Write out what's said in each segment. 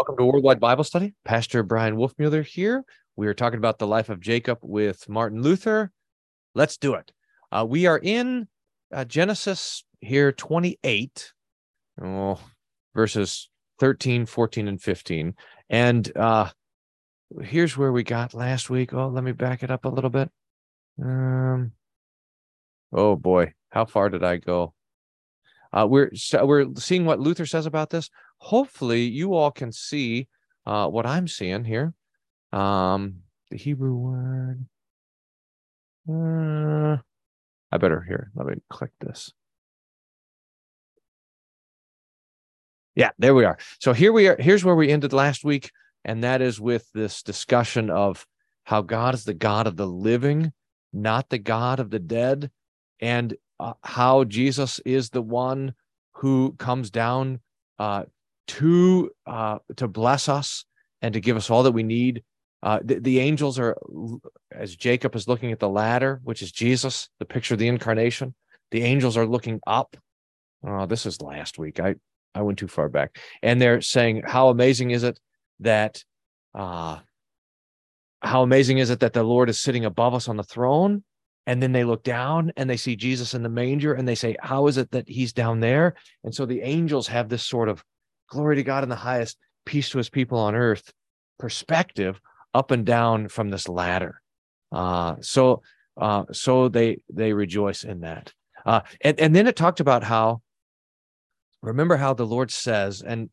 Welcome to Worldwide Bible Study. Pastor Bryan Wolfmueller here. We are talking about the life of Jacob with Martin Luther. Let's do it. Uh, we are in uh, Genesis here 28, oh, verses 13, 14, and 15. And uh, here's where we got last week. Oh, let me back it up a little bit. Um, oh boy, how far did I go? Uh, we're we're seeing what Luther says about this. Hopefully, you all can see uh, what I'm seeing here. Um, the Hebrew word. Uh, I better here. Let me click this. Yeah, there we are. So here we are. Here's where we ended last week, and that is with this discussion of how God is the God of the living, not the God of the dead, and uh, how Jesus is the one who comes down uh, to uh, to bless us and to give us all that we need. Uh, the, the, angels are, as Jacob is looking at the ladder, which is Jesus, the picture of the incarnation. The angels are looking up. Oh, this is last week. I I went too far back, and they're saying, "How amazing is it that, uh, how amazing is it that the Lord is sitting above us on the throne, and then they look down and they see Jesus in the manger and they say, How is it that he's down there? And so the angels have this sort of glory to God in the highest, peace to his people on earth perspective up and down from this ladder. Uh, so uh, so they they rejoice in that. Uh, and, and then it talked about how remember how the Lord says, and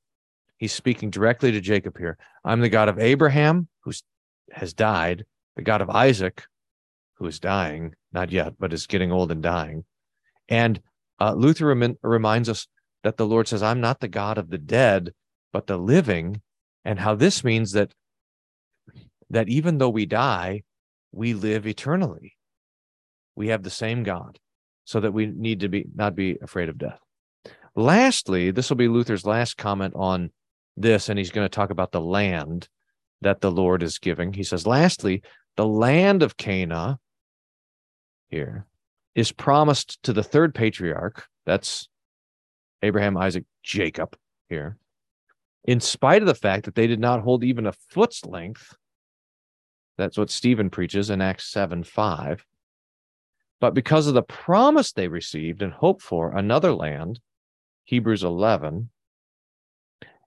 he's speaking directly to Jacob here, I'm the God of Abraham, who has died, the God of Isaac, who is dying, not yet, but is getting old and dying. And uh, Luther rem- reminds us that the Lord says, I'm not the God of the dead, but the living, and how this means that that even though we die, we live eternally. We have the same God, so that we need to be not be afraid of death. Lastly, this will be Luther's last comment on this, and he's going to talk about the land that the Lord is giving. He says, lastly, the land of Canaan here is promised to the third patriarch. That's Abraham, Isaac, Jacob here. In spite of the fact that they did not hold even a foot's length, that's what Stephen preaches in Acts 7 5. But because of the promise they received and hoped for another land, Hebrews 11,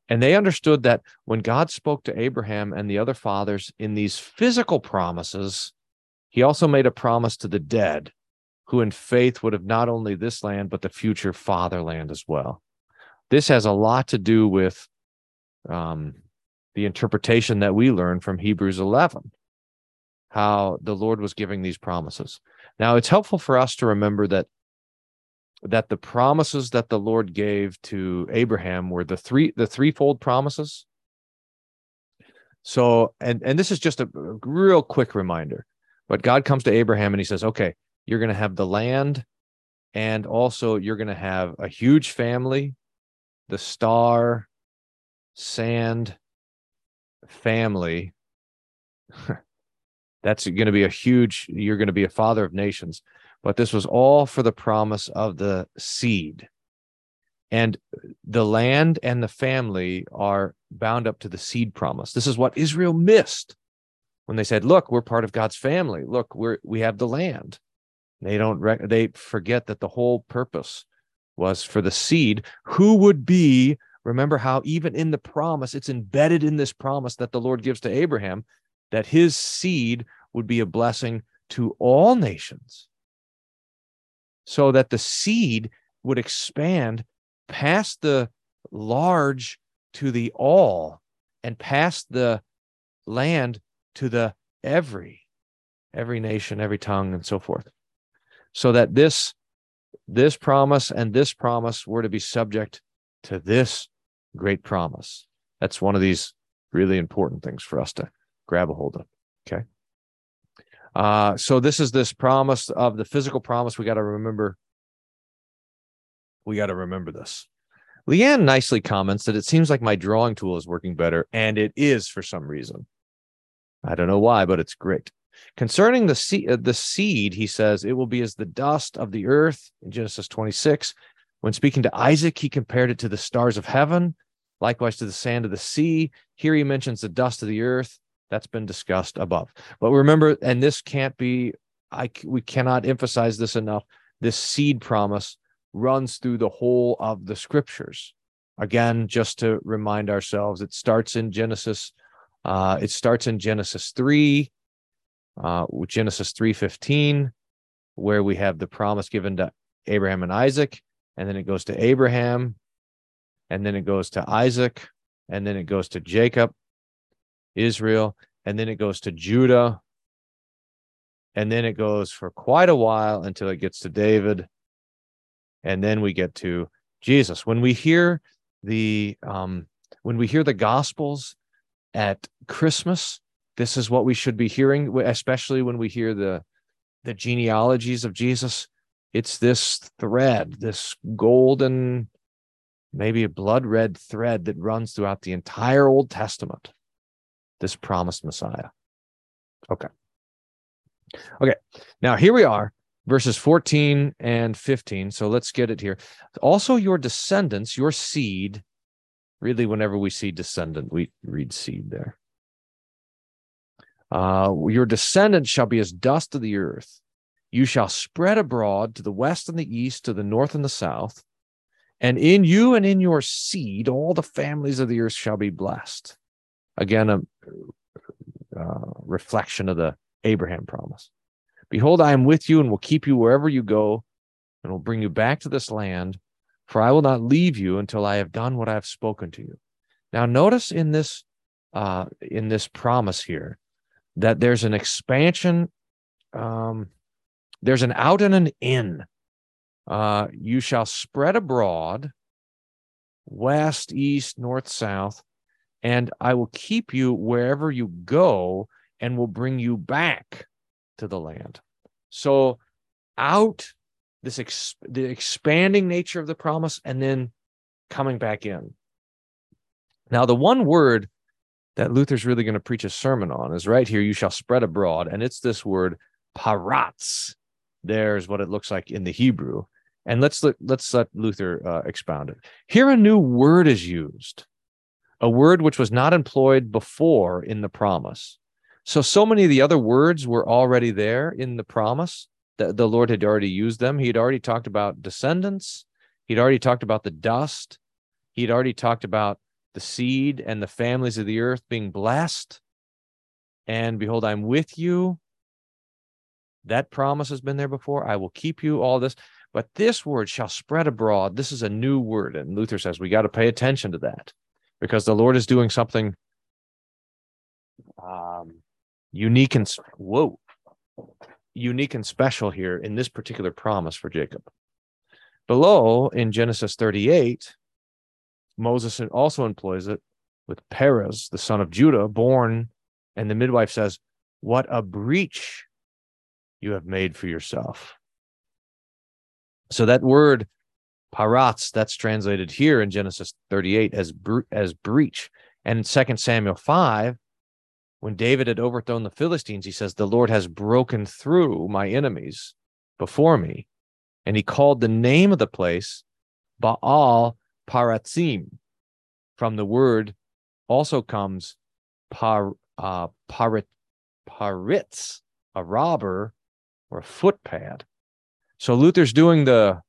and they understood that when God spoke to Abraham and the other fathers in these physical promises, he also made a promise to the dead, who in faith would have not only this land, but the future fatherland as well. This has a lot to do with um, the interpretation that we learn from Hebrews 11, how the Lord was giving these promises. Now, it's helpful for us to remember that that the promises that the Lord gave to Abraham were the three the threefold promises. So, and and this is just a real quick reminder. But God comes to Abraham and he says, okay, you're going to have the land and also you're going to have a huge family, the star, sand family. That's going to be a huge, you're going to be a father of nations. But this was all for the promise of the seed. And the land and the family are bound up to the seed promise. This is what Israel missed when they said, "Look, we're part of God's family. Look, we're we have the land." They don't rec- they forget that the whole purpose was for the seed who would be remember how even in the promise it's embedded in this promise that the Lord gives to Abraham that his seed would be a blessing to all nations. So that the seed would expand past the large to the all and past the land to the every every nation every tongue and so forth so that this this promise and this promise were to be subject to this great promise. That's one of these really important things for us to grab a hold of okay? Uh so this is this promise of the physical promise. We got to remember we got to remember this. Leanne nicely comments that it seems like my drawing tool is working better and it is for some reason. I don't know why, but it's great. Concerning the seed, uh, the seed, he says it will be as the dust of the earth in Genesis 26. When speaking to Isaac, he compared it to the stars of heaven. likewise to the sand of the sea. Here he mentions the dust of the earth. That's been discussed above. But remember, and this can't be, I we cannot emphasize this enough. This seed promise runs through the whole of the scriptures. Again, just to remind ourselves, it starts in Genesis. Uh, it starts in Genesis three, uh, Genesis three fifteen, where we have the promise given to Abraham and Isaac, and then it goes to Abraham, and then it goes to Isaac, and then it goes to Jacob, Israel, and then it goes to Judah, and then it goes for quite a while until it gets to David, and then we get to Jesus. When we hear the um, when we hear the Gospels at Christmas, this is what we should be hearing, especially when we hear the the genealogies of Jesus. It's this thread, this golden, maybe a blood red thread that runs throughout the entire Old Testament. This promised Messiah. Okay. Okay. Now here we are verses 14 and 15. So let's get it here. Also, your descendants, your seed, really, whenever we see descendant, we read seed there. Uh, your descendants shall be as dust of the earth. You shall spread abroad to the west and the east, to the north and the south. And in you and in your seed, all the families of the earth shall be blessed. Again, a uh, reflection of the Abraham promise. Behold, I am with you and will keep you wherever you go and will bring you back to this land, for I will not leave you until I have done what I have spoken to you. Now, notice in this uh, in this promise here that there's an expansion, um, there's an out and an in. Uh, you shall spread abroad, west, east, north, south, and I will keep you wherever you go and will bring you back to the land. So out this ex- the expanding nature of the promise and then coming back in. Now the one word that Luther's really going to preach a sermon on is right here you shall spread abroad and it's this word paratz. There's what it looks like in the Hebrew. And let's let, let's let Luther uh, expound it. Here a new word is used. A word which was not employed before in the promise. So, so many of the other words were already there in the promise. The, the Lord had already used them. He had already talked about descendants. He'd already talked about the dust. He'd already talked about the seed and the families of the earth being blessed. And behold, I'm with you. That promise has been there before. I will keep you all this. But this word shall spread abroad. This is a new word. And Luther says we got to pay attention to that because the Lord is doing something um, unique and whoa, unique and special here in this particular promise for Jacob. Below in Genesis 38, Moses also employs it with Perez, the son of Judah, born, and the midwife says, What a breach you have made for yourself. So that word paratz, that's translated here in Genesis 38 as, as breach. And in 2 Samuel 5, when David had overthrown the Philistines, he says, The Lord has broken through my enemies before me. And he called the name of the place Baal Paratzim. From the word also comes par, uh, parit, paritz, a robber or a footpad. So Luther's doing the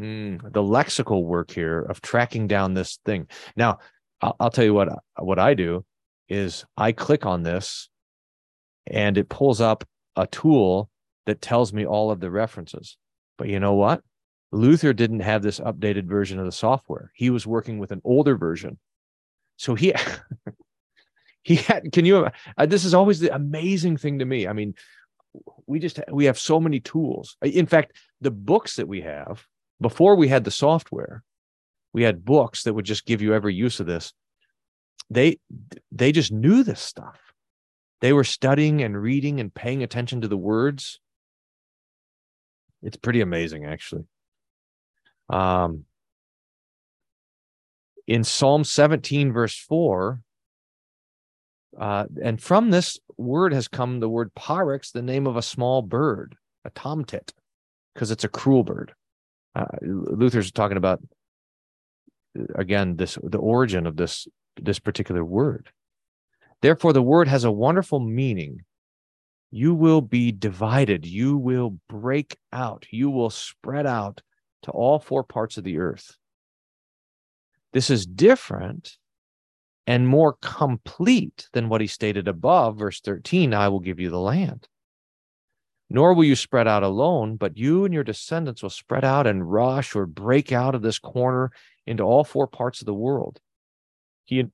mm, the lexical work here of tracking down this thing. Now, I'll, I'll tell you what what I do is I click on this and it pulls up a tool that tells me all of the references. But you know what? Luther didn't have this updated version of the software. He was working with an older version. So he he had can you uh, this is always the amazing thing to me. I mean, we just we have so many tools. In fact, the books that we have before we had the software, we had books that would just give you every use of this they they just knew this stuff they were studying and reading and paying attention to the words it's pretty amazing actually um in psalm 17 verse 4 uh, and from this word has come the word pyrrhus, the name of a small bird, a tomtit, because it's a cruel bird. Uh, Luther's talking about again this the origin of this this particular word. Therefore, the word has a wonderful meaning. You will be divided. You will break out. You will spread out to all four parts of the earth. This is different and more complete than what he stated above, verse 13 I will give you the land. Nor will you spread out alone, but you and your descendants will spread out and rush or break out of this corner into all four parts of the world. He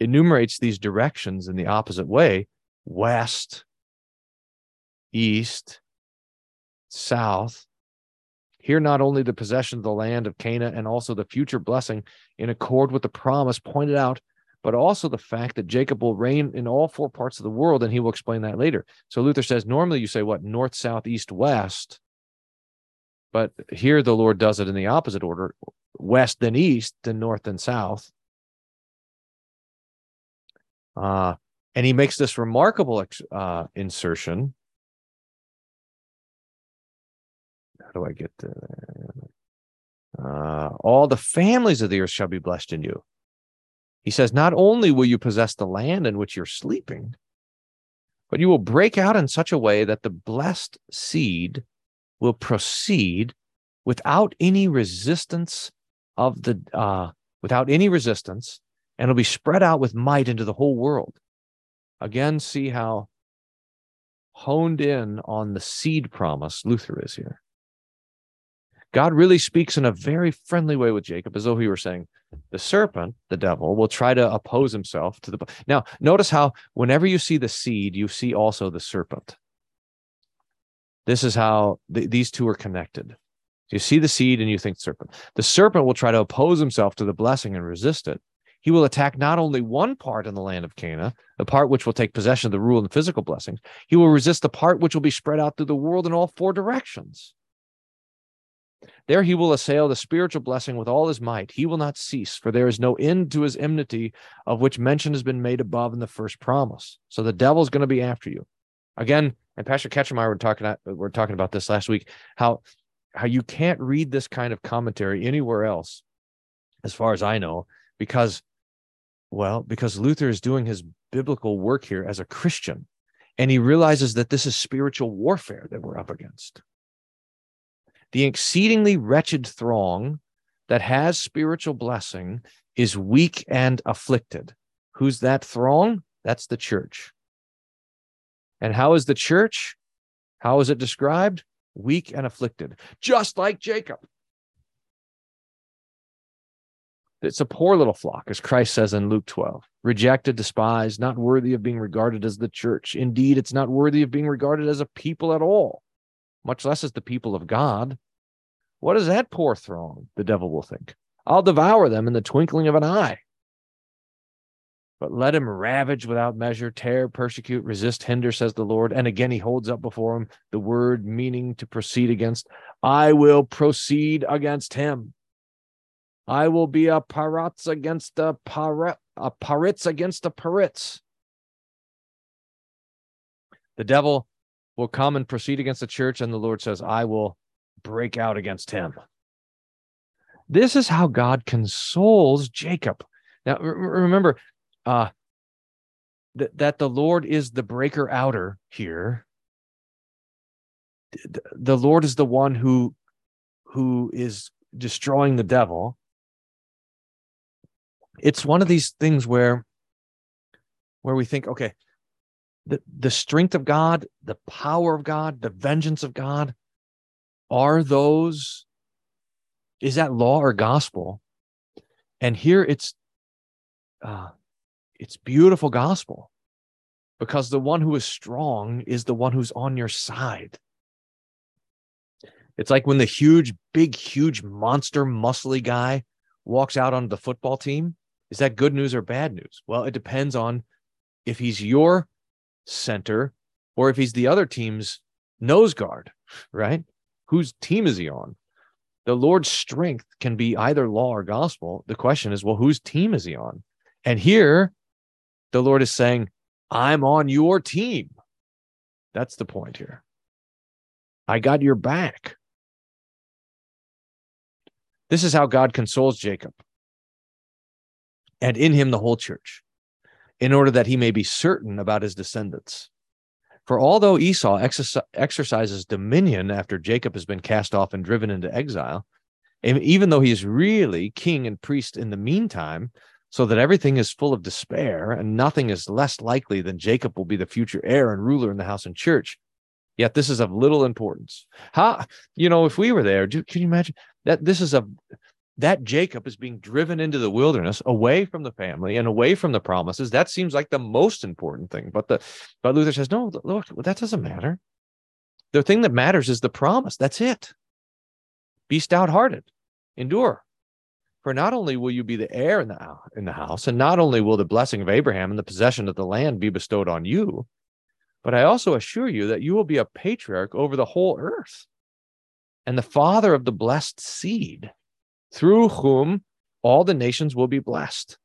enumerates these directions in the opposite way west, east, south. Here, not only the possession of the land of Canaan and also the future blessing in accord with the promise pointed out but also the fact that Jacob will reign in all four parts of the world, and he will explain that later. So Luther says normally you say what north, south, east, west, but here the Lord does it in the opposite order west, then east, then north, then south. Uh, and he makes this remarkable uh, insertion. How do I get to uh, all the families of the earth shall be blessed in you. He says, Not only will you possess the land in which you're sleeping, but you will break out in such a way that the blessed seed will proceed without any resistance of the uh, without any resistance and it'll be spread out with might into the whole world. Again see how honed in on the seed promise luther is here god really speaks in a very friendly way with jacob as though he were saying the serpent, the devil, will try to oppose himself to the. Now, notice how whenever you see the seed, you see also the serpent. This is how th- these two are connected. You see the seed and you think serpent. The serpent will try to oppose himself to the blessing and resist it. He will attack not only one part in the land of Canaan, the part which will take possession of the rule and physical blessings, he will resist the part which will be spread out through the world in all four directions. There he will assail the spiritual blessing with all his might. He will not cease, for there is no end to his enmity, of which mention has been made above in the first promise. So the devil's going to be after you. Again, and Pastor Ketchum I were talking, uh, we're talking about this last week, how how you can't read this kind of commentary anywhere else, as far as I know, because, well, because Luther is doing his biblical work here as a Christian, and he realizes that this is spiritual warfare that we're up against the exceedingly wretched throng that has spiritual blessing is weak and afflicted. Who's that throng? That's the church. And how is the church? How is it described? Weak and afflicted, just like Jacob. It's a poor little flock, as Christ says in Luke 12 rejected, despised, not worthy of being regarded as the church. Indeed, it's not worthy of being regarded as a people at all much less as the people of God. What is that poor throng? The devil will think. I'll devour them in the twinkling of an eye. But let him ravage without measure, tear, persecute, resist, hinder, says the Lord. And again, he holds up before him the word meaning to proceed against. I will proceed against him. I will be a paratz against a paret, a paritz against a paritz. The devil will come and proceed against the church, and the Lord says, I will break out against him. This is how God consoles Jacob. Now, remember uh, th- that the Lord is the breaker outer here. The Lord is the one who who is destroying the devil. It's one of these things where where we think, okay, the, the strength of God, the power of God, the vengeance of God, are those, is that law or gospel? And here it's, uh, it's beautiful gospel because the one who is strong is the one who's on your side. It's like when the huge, big, huge monster, muscly guy walks out on the football team. Is that good news or bad news? Well, it depends on if he's your center or if he's the other team's nose guard, right? Whose team is he on? The Lord's strength can be either law or gospel. The question is, well, whose team is he on? And here, the Lord is saying, I'm on your team. That's the point here. I got your back. This is how God consoles Jacob. and in him the whole church, in order that he may be certain about his descendants. For although Esau exercises dominion after Jacob has been cast off and driven into exile, even though he is really king and priest in the meantime, so that everything is full of despair and nothing is less likely than Jacob will be the future heir and ruler in the house and church. Yet this is of little importance. How, you know, if we were there, do, can you imagine that this is a that Jacob is being driven into the wilderness away from the family and away from the promises. That seems like the most important thing. But the but Luther says, no, look, that doesn't matter. The thing that matters is the promise. That's it. Be stout hearted, endure. For not only will you be the heir in the, in the house, and not only will the blessing of Abraham and the possession of the land be bestowed on you, but I also assure you that you will be a patriarch over the whole earth and the father of the blessed seed through whom all the nations will be blessed.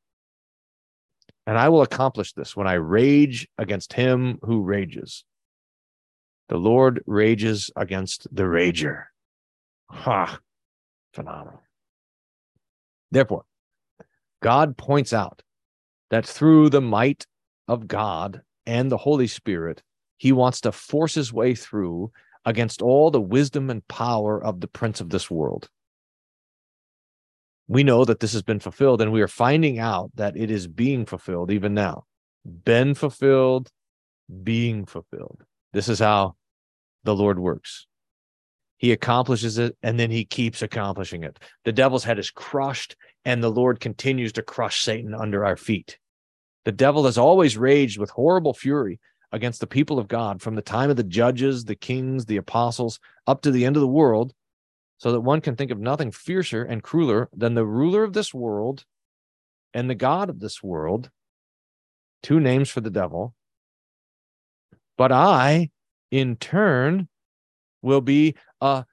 And I will accomplish this when I rage against him who rages. The Lord rages against the rager. Ha! Phenomenal. Therefore, God points out that through the might of God and the Holy Spirit, he wants to force his way through against all the wisdom and power of the prince of this world we know that this has been fulfilled and we are finding out that it is being fulfilled even now. Been fulfilled being fulfilled. This is how the lord works. He accomplishes it and then he keeps accomplishing it. The devil's head is crushed and the lord continues to crush satan under our feet. The devil has always raged with horrible fury against the people of god from the time of the judges the kings the apostles up to the end of the world so that one can think of nothing fiercer and crueler than the ruler of this world and the God of this world, two names for the devil. But I, in turn, will be a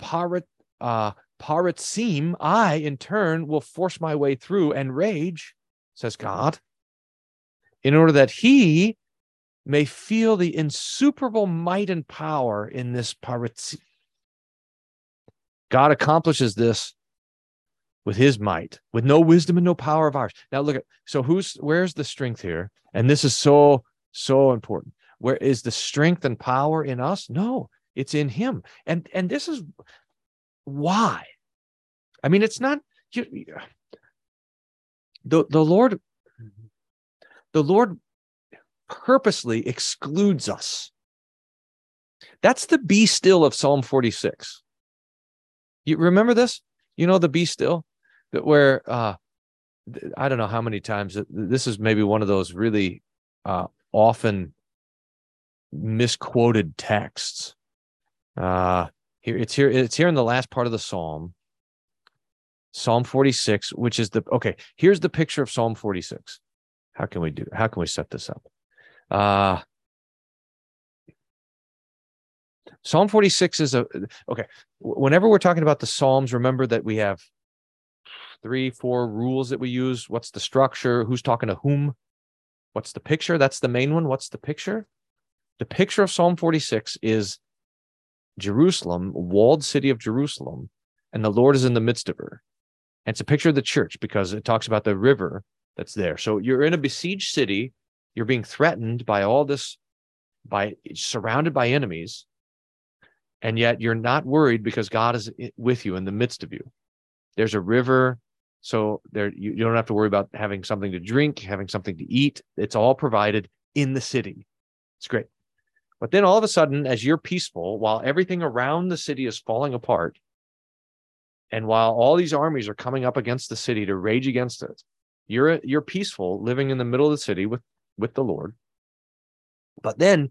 parat, uh, paratzim. I, in turn, will force my way through and rage, says God, in order that he may feel the insuperable might and power in this paratzim God accomplishes this with his might, with no wisdom and no power of ours. Now look at so who's where's the strength here? And this is so so important. Where is the strength and power in us? No, it's in him. And and this is why. I mean, it's not you, the the Lord the Lord purposely excludes us. That's the be still of Psalm 46. You remember this? You know the be still that where uh I don't know how many times this is maybe one of those really uh often misquoted texts. Uh here it's here it's here in the last part of the psalm. Psalm 46, which is the okay, here's the picture of Psalm 46. How can we do how can we set this up? Uh Psalm 46 is a okay. Whenever we're talking about the Psalms, remember that we have three, four rules that we use. What's the structure? Who's talking to whom? What's the picture? That's the main one. What's the picture? The picture of Psalm 46 is Jerusalem, walled city of Jerusalem, and the Lord is in the midst of her. And it's a picture of the church because it talks about the river that's there. So you're in a besieged city, you're being threatened by all this, by surrounded by enemies, and yet you're not worried because God is with you in the midst of you. There's a river, so there you, you don't have to worry about having something to drink, having something to eat. It's all provided in the city. It's great. But then all of a sudden, as you're peaceful, while everything around the city is falling apart, and while all these armies are coming up against the city to rage against it, you're you're peaceful, living in the middle of the city with with the Lord. But then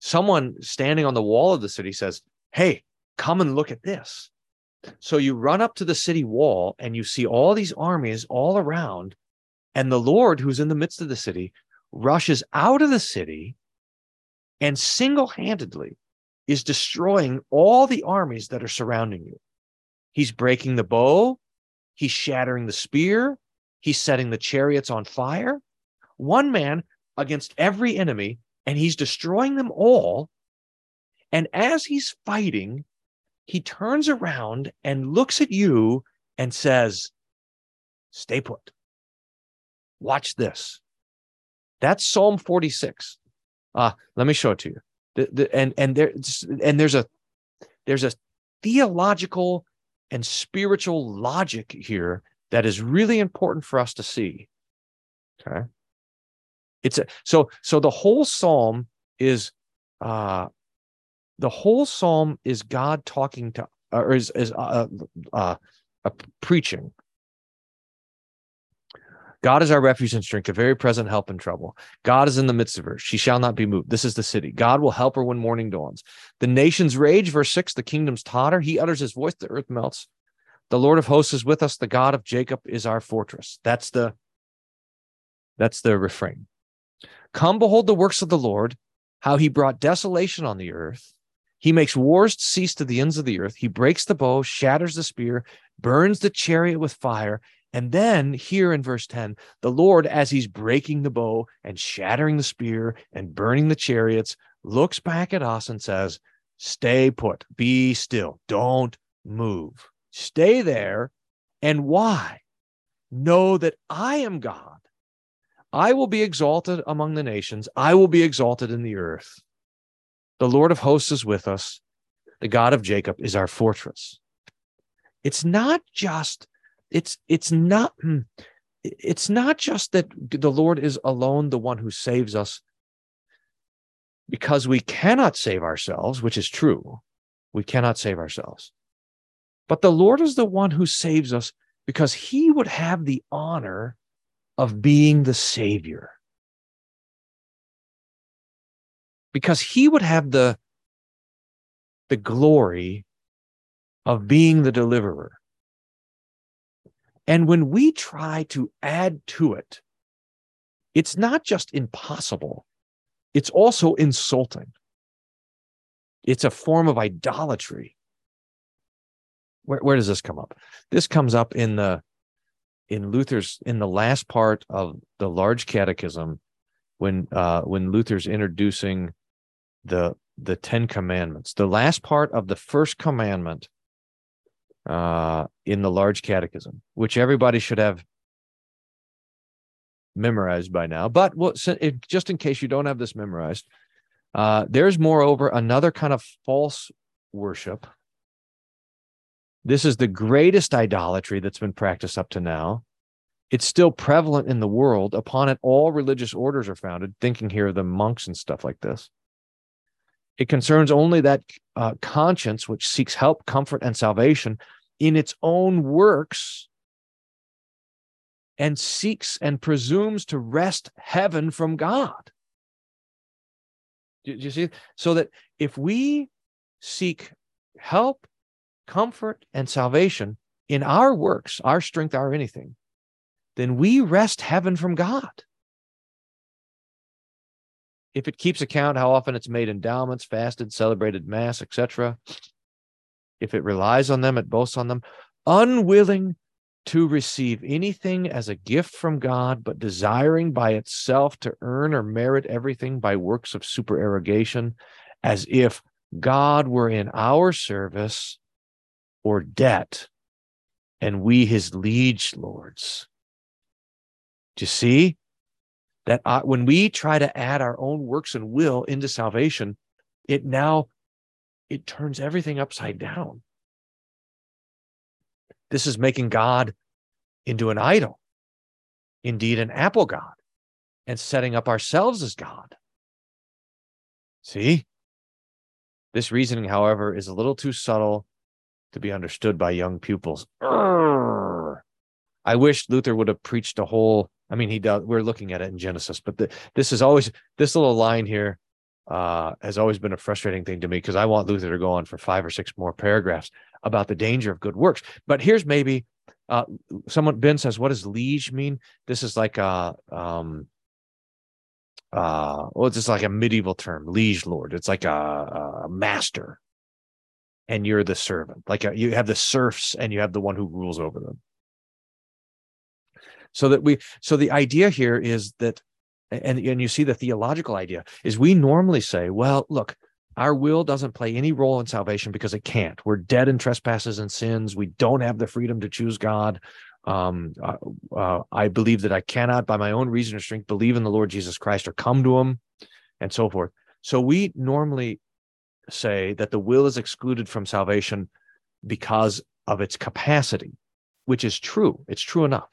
someone standing on the wall of the city says, Hey, come and look at this. So you run up to the city wall and you see all these armies all around. And the Lord, who's in the midst of the city, rushes out of the city and single handedly is destroying all the armies that are surrounding you. He's breaking the bow, he's shattering the spear, he's setting the chariots on fire. One man against every enemy and he's destroying them all. And as he's fighting, he turns around and looks at you and says, Stay put. Watch this. That's Psalm 46. Uh, let me show it to you. The, the, and and there and there's a there's a theological and spiritual logic here that is really important for us to see. Okay. It's a, so so the whole psalm is uh the whole psalm is God talking to or is is uh, uh, uh preaching God is our refuge and strength, a very present help in trouble. God is in the midst of her. She shall not be moved. This is the city. God will help her when morning dawns. The nations rage, verse 6, the kingdoms totter. He utters his voice, the earth melts. The Lord of hosts is with us. The God of Jacob is our fortress. That's the that's the refrain. Come behold the works of the Lord, how he brought desolation on the earth. He makes wars cease to the ends of the earth. He breaks the bow, shatters the spear, burns the chariot with fire. And then here in verse 10, the Lord, as he's breaking the bow and shattering the spear and burning the chariots, looks back at us and says, Stay put, be still, don't move. Stay there. And why? Know that I am God. I will be exalted among the nations, I will be exalted in the earth. The Lord of hosts is with us. The God of Jacob is our fortress. It's not just it's it's not hmm, it's not just that the Lord is alone the one who saves us because we cannot save ourselves, which is true. We cannot save ourselves. But the Lord is the one who saves us because he would have the honor of being the Savior. Because he would have the, the glory of being the deliverer. And when we try to add to it, it's not just impossible, it's also insulting. It's a form of idolatry. Where, where does this come up? This comes up in the in Luther's in the last part of the large catechism when uh when Luther's introducing the the 10 commandments. The last part of the first commandment uh, in the large catechism, which everybody should have memorized by now. But well, if, just in case you don't have this memorized, uh, there's moreover another kind of false worship. This is the greatest idolatry that's been practiced up to now. It's still prevalent in the world. Upon it, all religious orders are founded, thinking here of the monks and stuff like this. It concerns only that uh, conscience which seeks help, comfort, and salvation in its own works and seeks and presumes to wrest heaven from God. Do you see? So that if we seek help, comfort, and salvation in our works, our strength, our anything, then we wrest heaven from God. If it keeps account how often it's made endowments, fasted, celebrated mass, etc., if it relies on them, it boasts on them, unwilling to receive anything as a gift from God, but desiring by itself to earn or merit everything by works of supererogation, as if God were in our service or debt, and we his liege lords. Do you see that uh, when we try to add our own works and will into salvation, it now it turns everything upside down. This is making God into an idol, indeed, an apple God, and setting up ourselves as God. See? This reasoning, however, is a little too subtle to be understood by young pupils. Urgh. I wish Luther would have preached a whole. I mean, he does. We're looking at it in Genesis, but the, this is always this little line here uh, has always been a frustrating thing to me because I want Luther to go on for five or six more paragraphs about the danger of good works. But here's maybe uh, someone Ben says, "What does liege mean?" This is like a um, uh, well, it's just like a medieval term, liege lord. It's like a, a master, and you're the servant. Like you have the serfs, and you have the one who rules over them. So that we, so the idea here is that and, and you see the theological idea is we normally say, well, look, our will doesn't play any role in salvation because it can't. We're dead in trespasses and sins. We don't have the freedom to choose God. Um, uh, uh, I believe that I cannot, by my own reason or strength, believe in the Lord Jesus Christ or come to Him, and so forth. So we normally say that the will is excluded from salvation because of its capacity, which is true. It's true enough.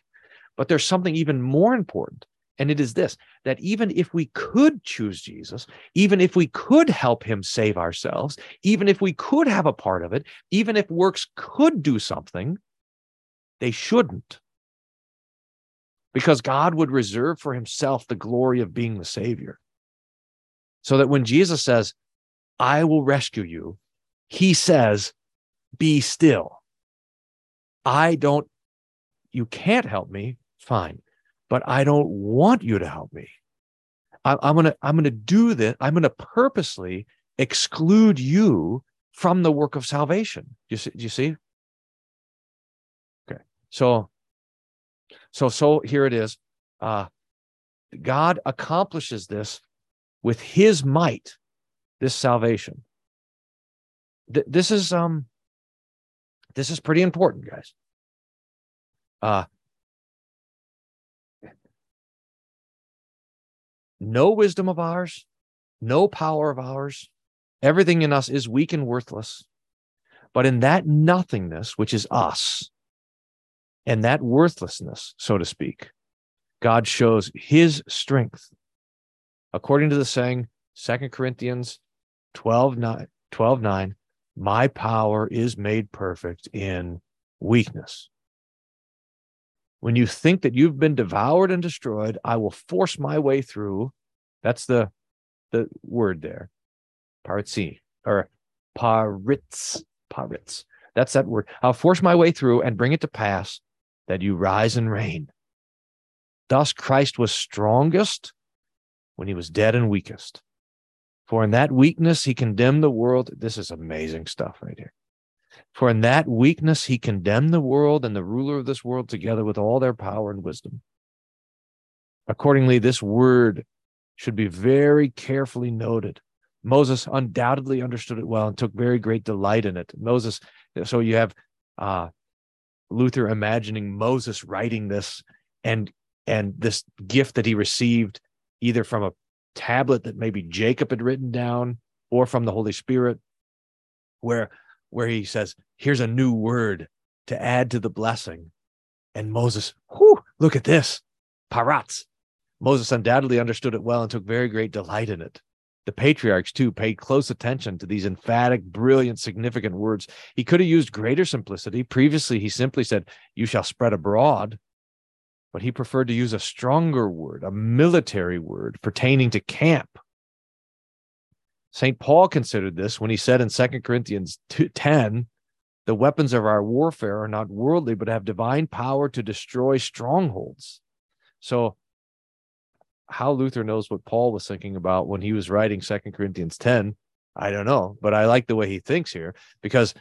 But there's something even more important. And it is this that even if we could choose Jesus, even if we could help him save ourselves, even if we could have a part of it, even if works could do something, they shouldn't. Because God would reserve for himself the glory of being the Savior. So that when Jesus says, I will rescue you, he says, Be still. I don't, you can't help me, fine, but I don't want you to help me. I, I'm gonna, I'm gonna do this. I'm gonna purposely exclude you from the work of salvation. Do You see, do you see? Okay, so, so, so here it is. Uh, God accomplishes this with His might. This salvation. Th- this is um this is pretty important, guys. Uh, no wisdom of ours, no power of ours. Everything in us is weak and worthless. But in that nothingness, which is us, and that worthlessness, so to speak, God shows his strength. According to the saying, Second Corinthians 12 9, 12 9 my power is made perfect in weakness. When you think that you've been devoured and destroyed, I will force my way through. That's the the word there. Paritsi or paritz. Paritz. That's that word. I'll force my way through and bring it to pass that you rise and reign. Thus Christ was strongest when he was dead and weakest. For in that weakness he condemned the world. This is amazing stuff right here. For in that weakness he condemned the world and the ruler of this world together with all their power and wisdom. Accordingly, this word should be very carefully noted. Moses undoubtedly understood it well and took very great delight in it. Moses, so you have uh, Luther imagining Moses writing this and and this gift that he received either from a tablet that maybe Jacob had written down or from the Holy Spirit, where where he says, "Here's a new word to add to the blessing," and Moses, whew, look at this, paratz. Moses undoubtedly understood it well and took very great delight in it. The patriarchs, too, paid close attention to these emphatic, brilliant, significant words. He could have used greater simplicity. Previously, he simply said, You shall spread abroad but he preferred to use a stronger word, a military word pertaining to camp. St. Paul considered this when he said in 2 Corinthians 10, the weapons of our warfare are not worldly, but have divine power to destroy strongholds. So, how Luther knows what Paul was thinking about when he was writing 2 Corinthians 10, I don't know, but I like the way he thinks here because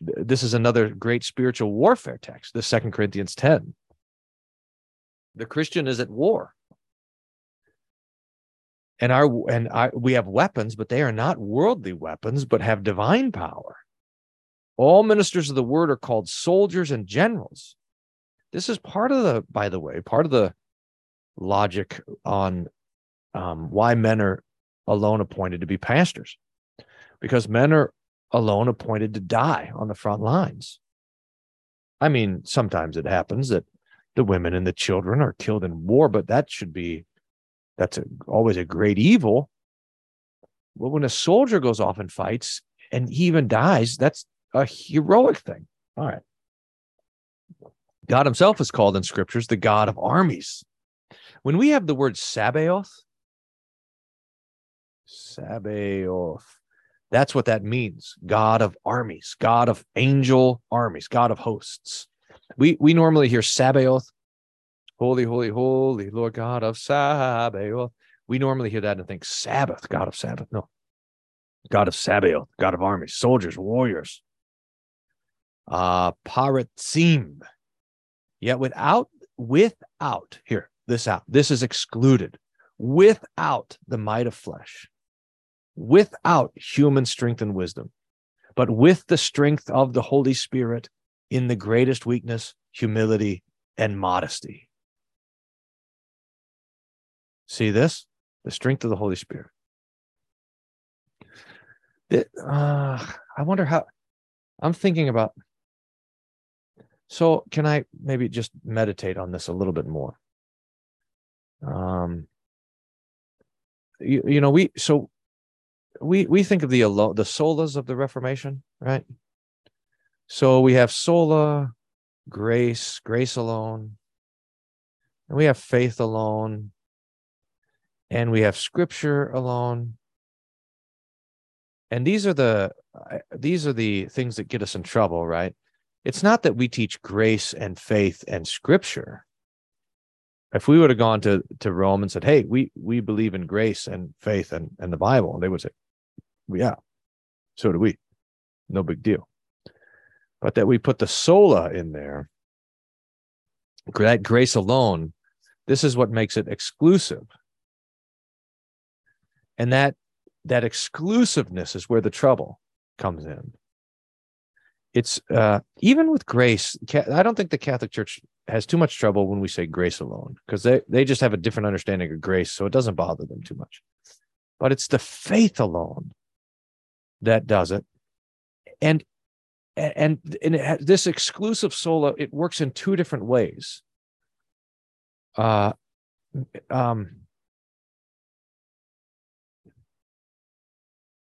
this is another great spiritual warfare text, the 2 Corinthians 10 the Christian is at war. And our and I, we have weapons, but they are not worldly weapons, but have divine power. All ministers of the word are called soldiers and generals. This is part of the, by the way, part of the logic on um, why men are alone appointed to be pastors, because men are alone appointed to die on the front lines. I mean, sometimes it happens that the women and the children are killed in war, but that should be that's a, always a great evil. But when a soldier goes off and fights and he even dies, that's a heroic thing. All right. God himself is called in scriptures the God of armies. When we have the word Sabaoth, Sabaoth, that's what that means God of armies, God of angel armies, God of hosts. We we normally hear Sabaoth, holy, holy, holy, Lord God of Sabaoth. We normally hear that and think Sabbath, God of Sabbath. No, God of Sabaoth, God of armies, soldiers, warriors. Uh, Paratzim. Yet without, without, here, this out, this is excluded. Without the might of flesh, without human strength and wisdom, but with the strength of the Holy Spirit in the greatest weakness, humility, and modesty. See this? The strength of the Holy Spirit. It, uh, I wonder how I'm thinking about. So, can I maybe just meditate on this a little bit more? Um, you, you know, we so we we think of the the solas of the Reformation, right? So we have sola, grace, grace alone, and we have faith alone, and we have Scripture alone, and these are the these are the things that get us in trouble, right? It's not that we teach grace and faith and Scripture. If we would have gone to to Rome and said, "Hey, we we believe in grace and faith and and the Bible," they would say, yeah, so do we. No big deal. But that we put the sola in there, that grace alone, this is what makes it exclusive. And that that exclusiveness is where the trouble comes in. It's uh, even with grace. I don't think the Catholic Church has too much trouble when we say grace alone because they they just have a different understanding of grace, so it doesn't bother them too much. But it's the faith alone that does it. And and, and it this exclusive sola, it works in two different ways. Uh, um,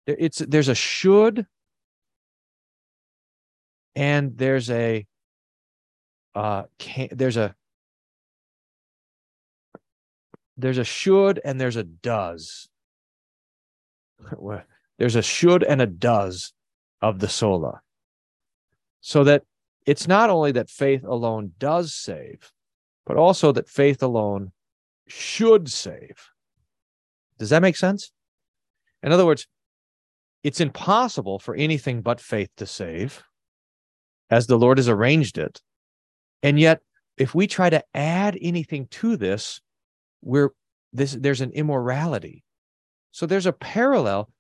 it's there's a should and there's a uh can, there's a there's a should and there's a does there's a should and a does of the sola. So that it's not only that faith alone does save, but also that faith alone should save. Does that make sense? In other words, it's impossible for anything but faith to save, as the Lord has arranged it. And yet, if we try to add anything to this, we're this there's an immorality. So there's a parallel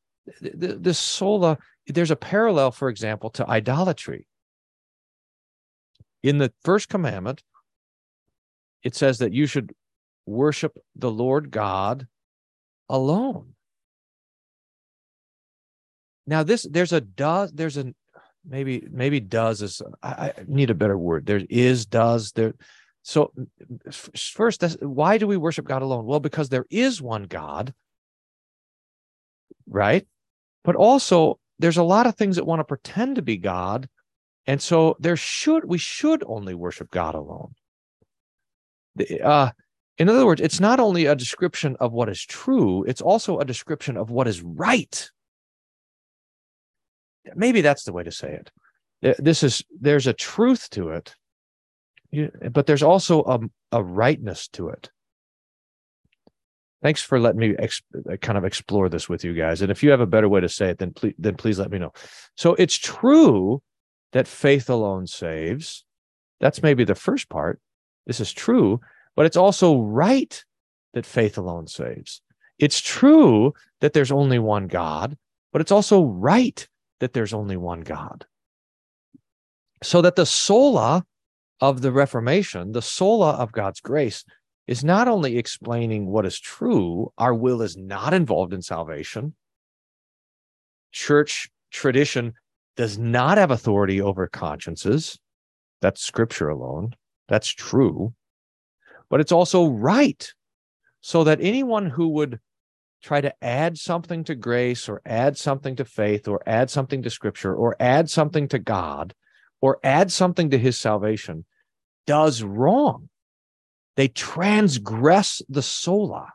the sola, there's a parallel, for example, to idolatry. In the first commandment, it says that you should worship the Lord God alone. Now, this there's a does, there's a maybe maybe does is I, I need a better word. There is does there. So first, why do we worship God alone? Well, because there is one God, right? But also, there's a lot of things that want to pretend to be God. And so there should, we should only worship God alone. Uh, in other words, it's not only a description of what is true, it's also a description of what is right. Maybe that's the way to say it. This is, there's a truth to it, but there's also a, a rightness to it thanks for letting me ex- kind of explore this with you guys. And if you have a better way to say it, then please, then please let me know. So it's true that faith alone saves. That's maybe the first part. This is true, but it's also right that faith alone saves. It's true that there's only one God, but it's also right that there's only one God. So that the sola of the Reformation, the sola of God's grace, is not only explaining what is true, our will is not involved in salvation. Church tradition does not have authority over consciences. That's scripture alone. That's true. But it's also right. So that anyone who would try to add something to grace or add something to faith or add something to scripture or add something to God or add something to his salvation does wrong. They transgress the sola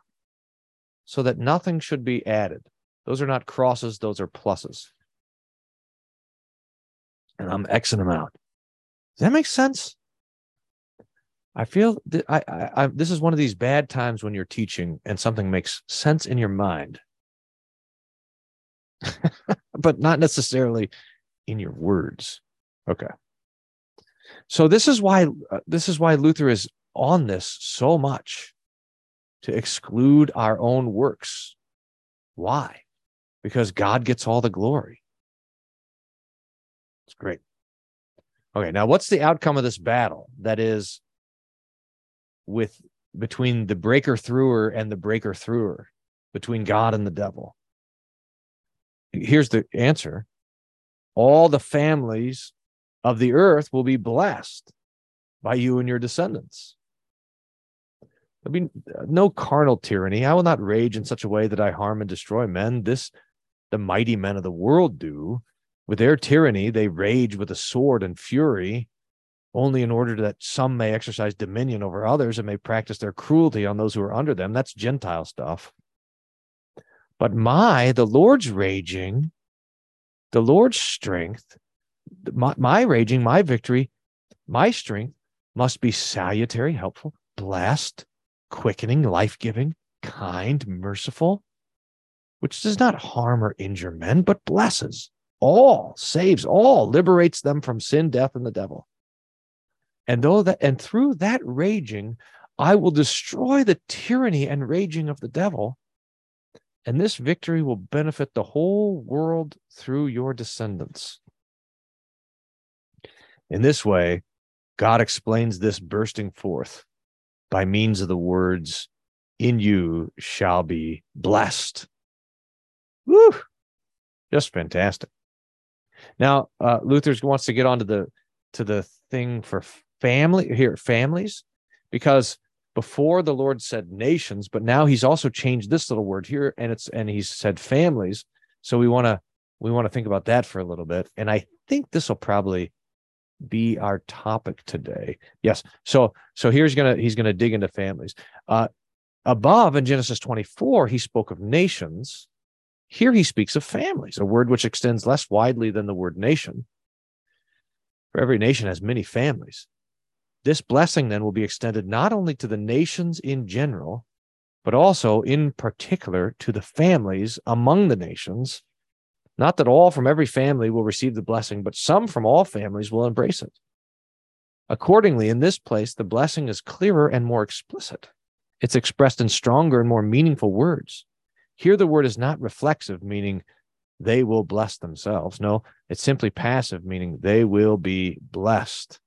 so that nothing should be added. Those are not crosses, those are pluses. And I'm Xing them out. Does that make sense? I feel that I, I, I, this is one of these bad times when you're teaching and something makes sense in your mind, but not necessarily in your words. Okay. So this is why uh, this is why Luther is on this so much to exclude our own works. Why? Because God gets all the glory. It's great. Okay, now what's the outcome of this battle? That is, with between the breaker througher and the breaker througher, between God and the devil? Here's the answer all the families of the earth will be blessed by you and your descendants. I mean, uh, no carnal tyranny. I will not rage in such a way that I harm and destroy men. This the mighty men of the world do. With their tyranny, they rage with a sword and fury, only in order that some may exercise dominion over others and may practice their cruelty on those who are under them. That's Gentile stuff. But my, the Lord's raging, the Lord's strength, my, my raging, my victory, my strength must be salutary, helpful, blessed, quickening, life giving, kind, merciful, which does not harm or injure men, but blesses all, saves all, liberates them from sin, death, and the devil. And though that and through that raging, I will destroy the tyranny and raging of the devil. And this victory will benefit the whole world through your descendants. In this way, God explains this bursting forth by means of the words, In you shall be blessed. Woo! Just fantastic. Now, uh, Luther wants to get onto the to the thing for family here, families, because before the Lord said nations, but now he's also changed this little word here, and it's and he's said families. So we want to we want to think about that for a little bit, and I think this will probably be our topic today. Yes. So so here's gonna he's gonna dig into families. Uh, above in Genesis 24, he spoke of nations. Here he speaks of families, a word which extends less widely than the word nation. For every nation has many families. This blessing then will be extended not only to the nations in general, but also in particular to the families among the nations not that all from every family will receive the blessing, but some from all families will embrace it. Accordingly, in this place, the blessing is clearer and more explicit. It's expressed in stronger and more meaningful words. Here, the word is not reflexive, meaning they will bless themselves. No, it's simply passive, meaning they will be blessed.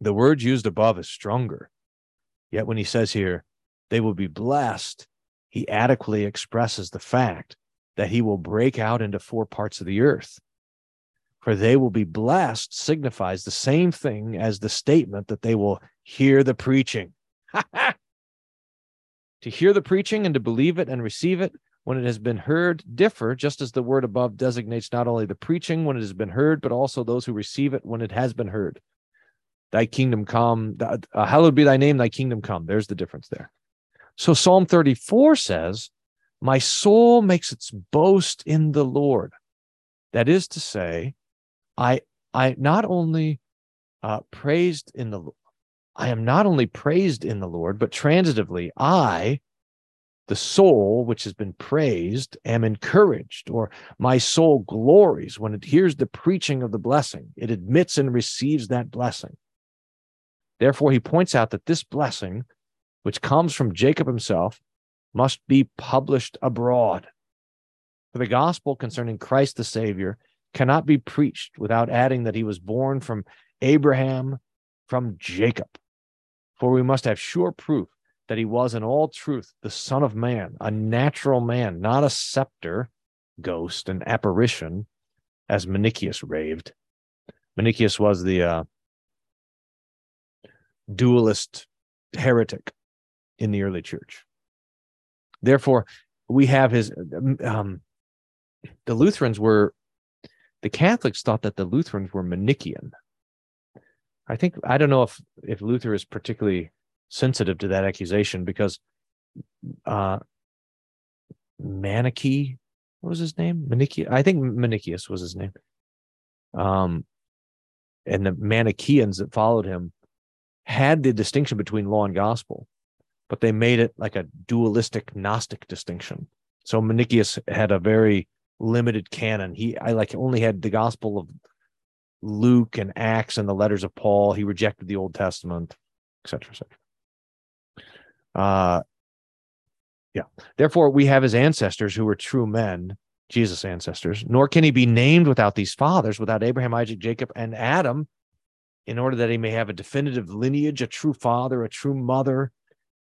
The word used above is stronger. Yet when he says here, they will be blessed, he adequately expresses the fact that he will break out into four parts of the earth. For they will be blessed signifies the same thing as the statement that they will hear the preaching. to hear the preaching and to believe it and receive it when it has been heard differ, just as the word above designates not only the preaching when it has been heard, but also those who receive it when it has been heard. Thy kingdom come, uh, hallowed be thy name, thy kingdom come. There's the difference there. So Psalm 34 says, My soul makes its boast in the Lord. That is to say, I I not only uh, praised in the I am not only praised in the Lord, but transitively, I, the soul which has been praised, am encouraged, or my soul glories when it hears the preaching of the blessing. It admits and receives that blessing. Therefore, he points out that this blessing which comes from Jacob himself, must be published abroad. For the gospel concerning Christ the Savior cannot be preached without adding that he was born from Abraham, from Jacob. For we must have sure proof that he was in all truth the Son of Man, a natural man, not a scepter, ghost, an apparition, as Manichaeus raved. Manichaeus was the uh, dualist heretic in the early church. Therefore, we have his. Um, the Lutherans were, the Catholics thought that the Lutherans were Manichaean. I think I don't know if if Luther is particularly sensitive to that accusation because uh Manichae, what was his name? Manichae, I think Manichaeus was his name. Um and the Manichaeans that followed him had the distinction between law and gospel but they made it like a dualistic Gnostic distinction. So Manichaeus had a very limited canon. He I like only had the Gospel of Luke and Acts and the letters of Paul. He rejected the Old Testament, etc., etc. Uh, yeah. Therefore, we have his ancestors who were true men, Jesus' ancestors. Nor can he be named without these fathers, without Abraham, Isaac, Jacob, and Adam in order that he may have a definitive lineage, a true father, a true mother,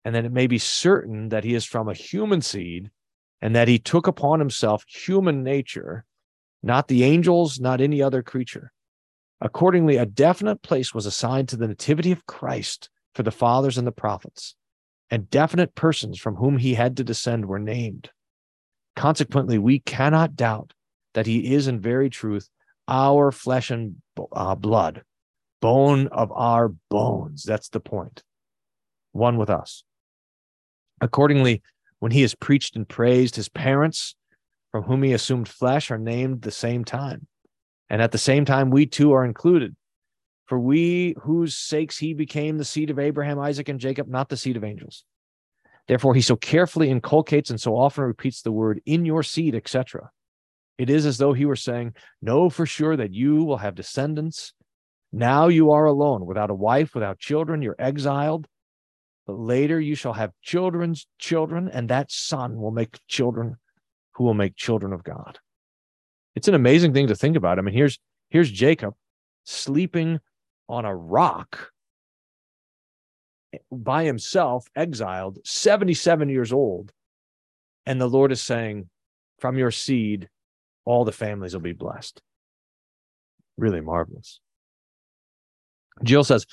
and that it may be certain that he is from a human seed and that he took upon himself human nature, not the angels, not any other creature. Accordingly, a definite place was assigned to the nativity of Christ for the fathers and the prophets, and definite persons from whom he had to descend were named. Consequently, we cannot doubt that he is in very truth our flesh and uh, blood, bone of our bones. That's the point. One with us. Accordingly, when he is preached and praised, his parents, from whom he assumed flesh, are named the same time. And at the same time, we too are included. For we whose sakes he became the seed of Abraham, Isaac, and Jacob, not the seed of angels. Therefore, he so carefully inculcates and so often repeats the word in your seed, etc. It is as though he were saying, Know for sure that you will have descendants. Now you are alone, without a wife, without children, you're exiled. But later you shall have children's children, and that son will make children who will make children of God. It's an amazing thing to think about. I mean, here's here's Jacob sleeping on a rock by himself, exiled, 77 years old. And the Lord is saying, from your seed, all the families will be blessed. Really marvelous. Jill says,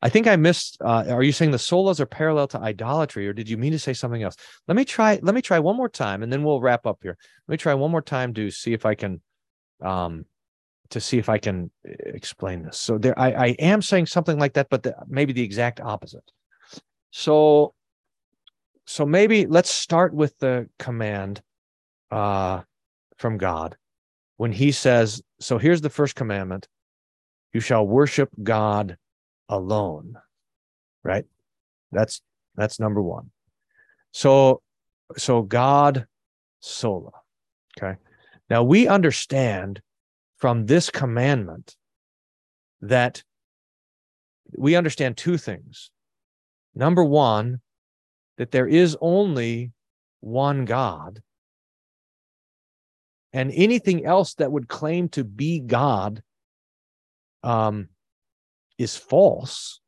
I think I missed. Uh, are you saying the solas are parallel to idolatry, or did you mean to say something else? Let me try. Let me try one more time, and then we'll wrap up here. Let me try one more time to see if I can, um, to see if I can uh, explain this. So there, I, I am saying something like that, but the, maybe the exact opposite. So, so maybe let's start with the command, uh, from God, when He says, "So here's the first commandment: You shall worship God." alone right that's that's number one so so god sola okay now we understand from this commandment that we understand two things number one that there is only one god and anything else that would claim to be god um is false.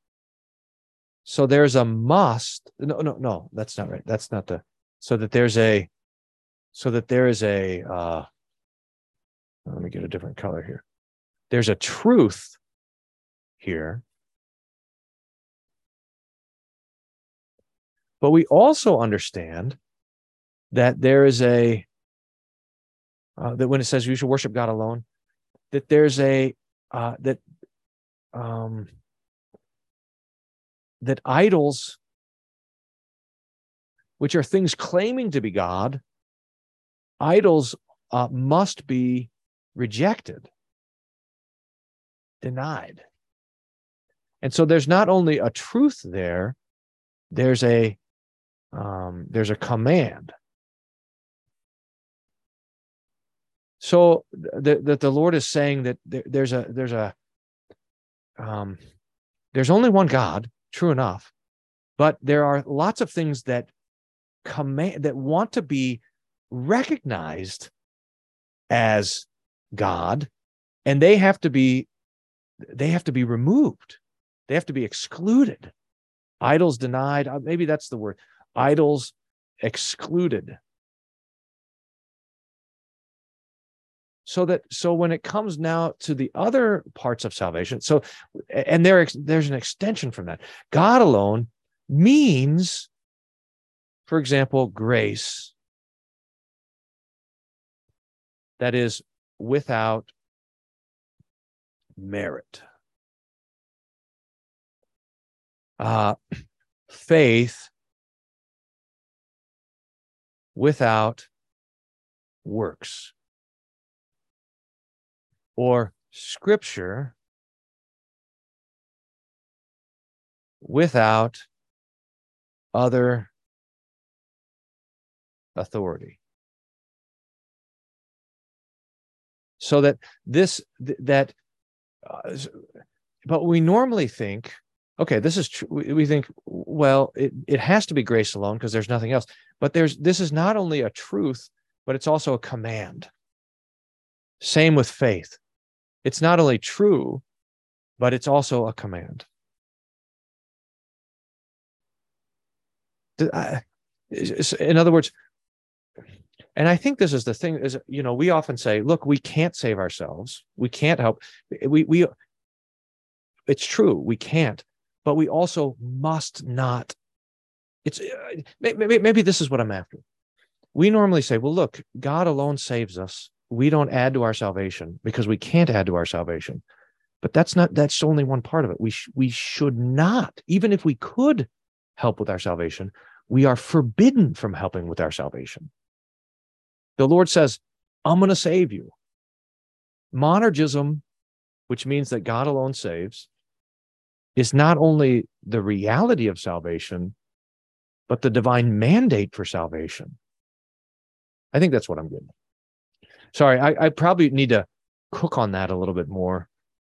So there's a must. No, no, no, that's not right. That's not the. So that there's a. So that there is a. Uh, let me get a different color here. There's a truth here. But we also understand that there is a. Uh, that when it says you should worship God alone, that there's a uh, that um, that idols, which are things claiming to be God, idols uh, must be rejected, denied. And so there's not only a truth there, there's a um, there's a command. So that the, the Lord is saying that there, there's a there's a um, there's only one God, true enough, but there are lots of things that command that want to be recognized as God, and they have to be they have to be removed. They have to be excluded. Idols denied. Uh, maybe that's the word. Idols excluded. so that so when it comes now to the other parts of salvation so and there there's an extension from that god alone means for example grace that is without merit. Uh faith without works. Or scripture without other authority so that this that uh, but we normally think okay this is true we think well it, it has to be grace alone because there's nothing else. But there's this is not only a truth but it's also a command. Same with faith. It's not only true, but it's also a command. In other words, and I think this is the thing is, you know, we often say, look, we can't save ourselves. We can't help. We, we, it's true. We can't, but we also must not. It's uh, maybe, maybe this is what I'm after. We normally say, well, look, God alone saves us. We don't add to our salvation because we can't add to our salvation. But that's not, that's only one part of it. We, sh- we should not, even if we could help with our salvation, we are forbidden from helping with our salvation. The Lord says, I'm going to save you. Monergism, which means that God alone saves, is not only the reality of salvation, but the divine mandate for salvation. I think that's what I'm getting. Sorry, I, I probably need to cook on that a little bit more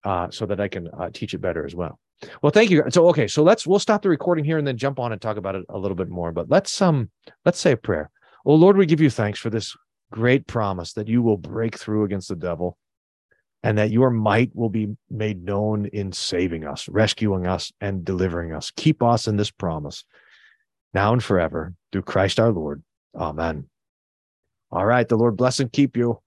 uh, so that I can uh, teach it better as well. Well, thank you. So, okay, so let's we'll stop the recording here and then jump on and talk about it a little bit more. But let's um let's say a prayer. Oh Lord, we give you thanks for this great promise that you will break through against the devil and that your might will be made known in saving us, rescuing us, and delivering us. Keep us in this promise now and forever through Christ our Lord. Amen. All right. The Lord bless and keep you.